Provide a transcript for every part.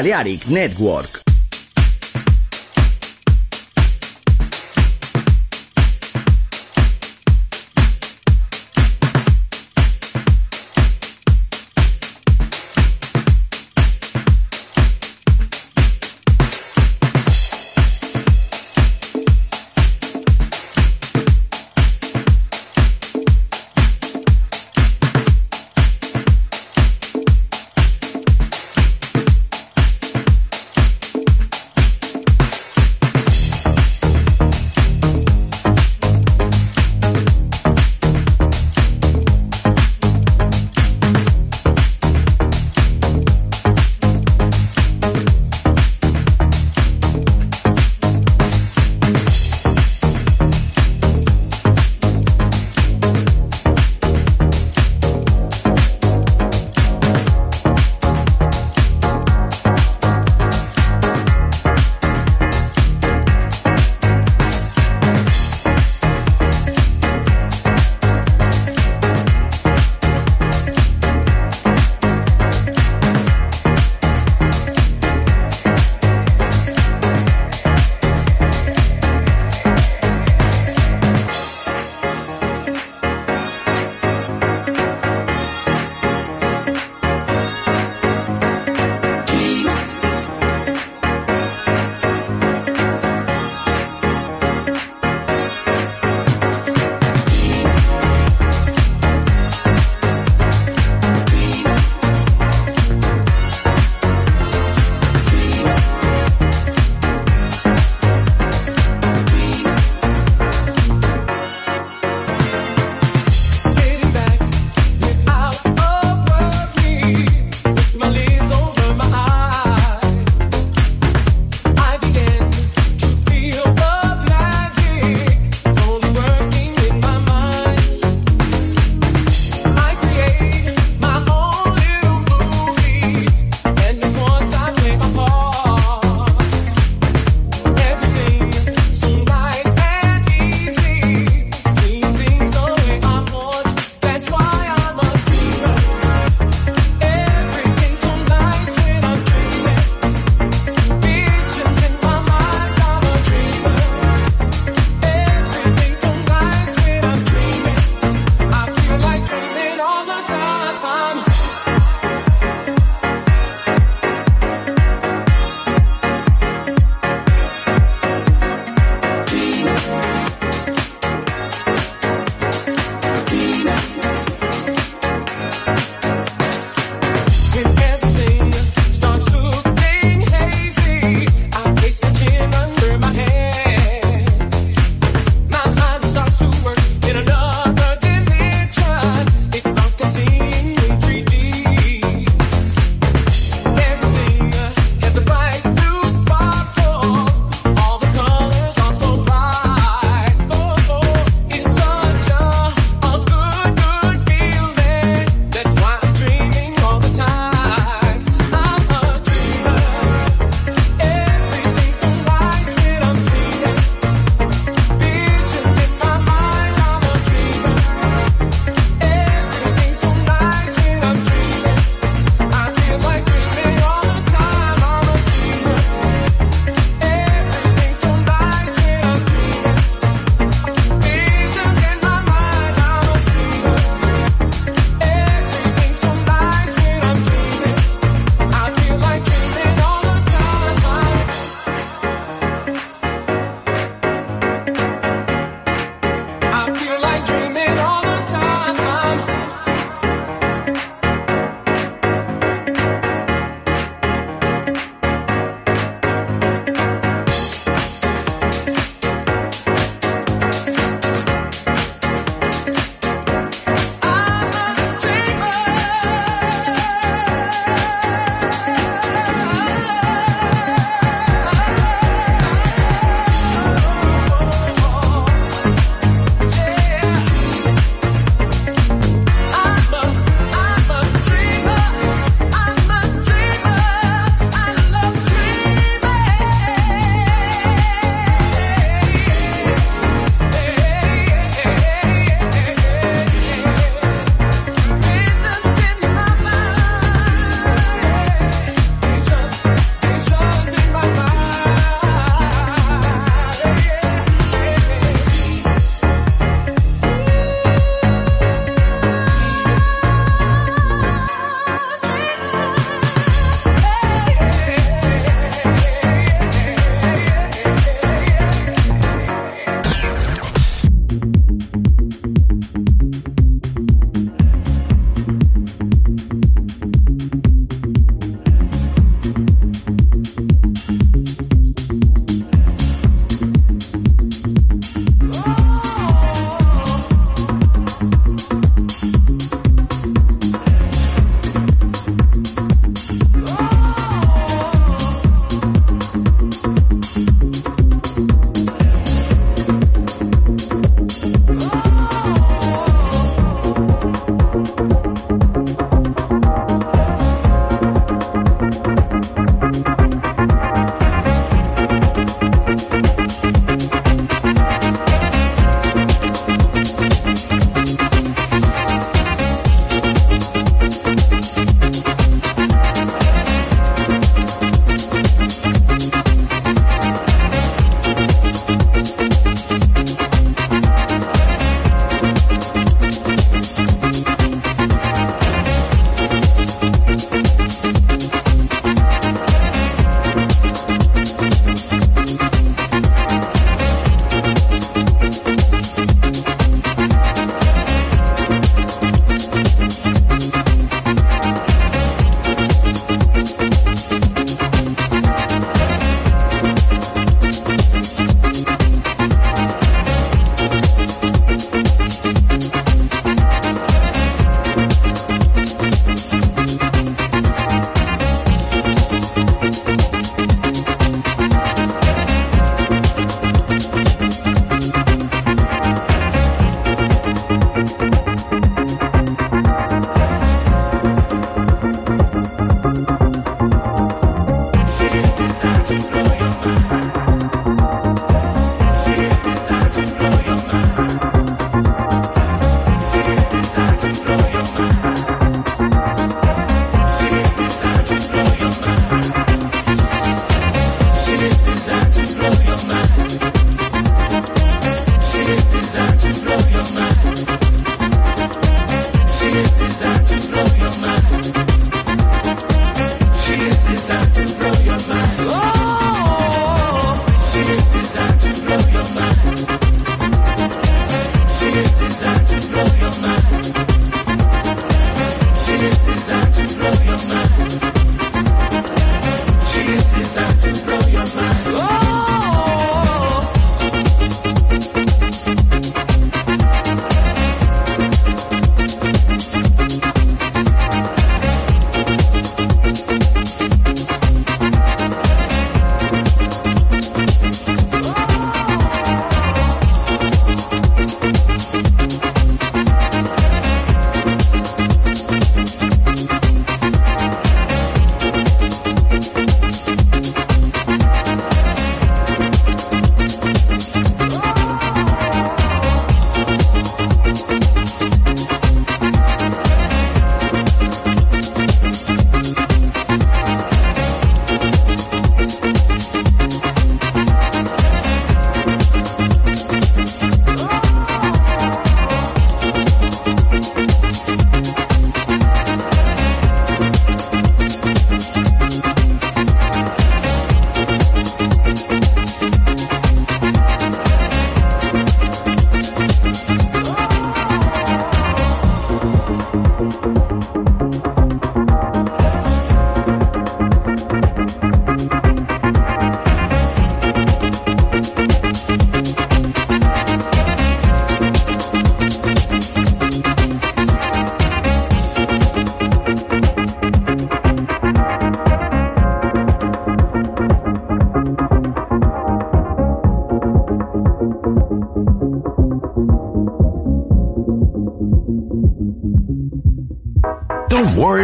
Balearic Network.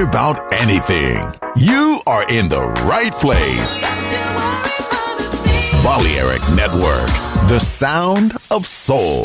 About anything, you are in the right place. Balearic Network, the sound of soul.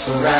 surround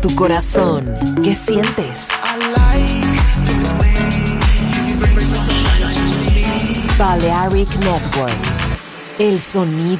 Tu corazón. ¿Qué sientes? Balearic Network. El sonido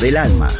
Del alma.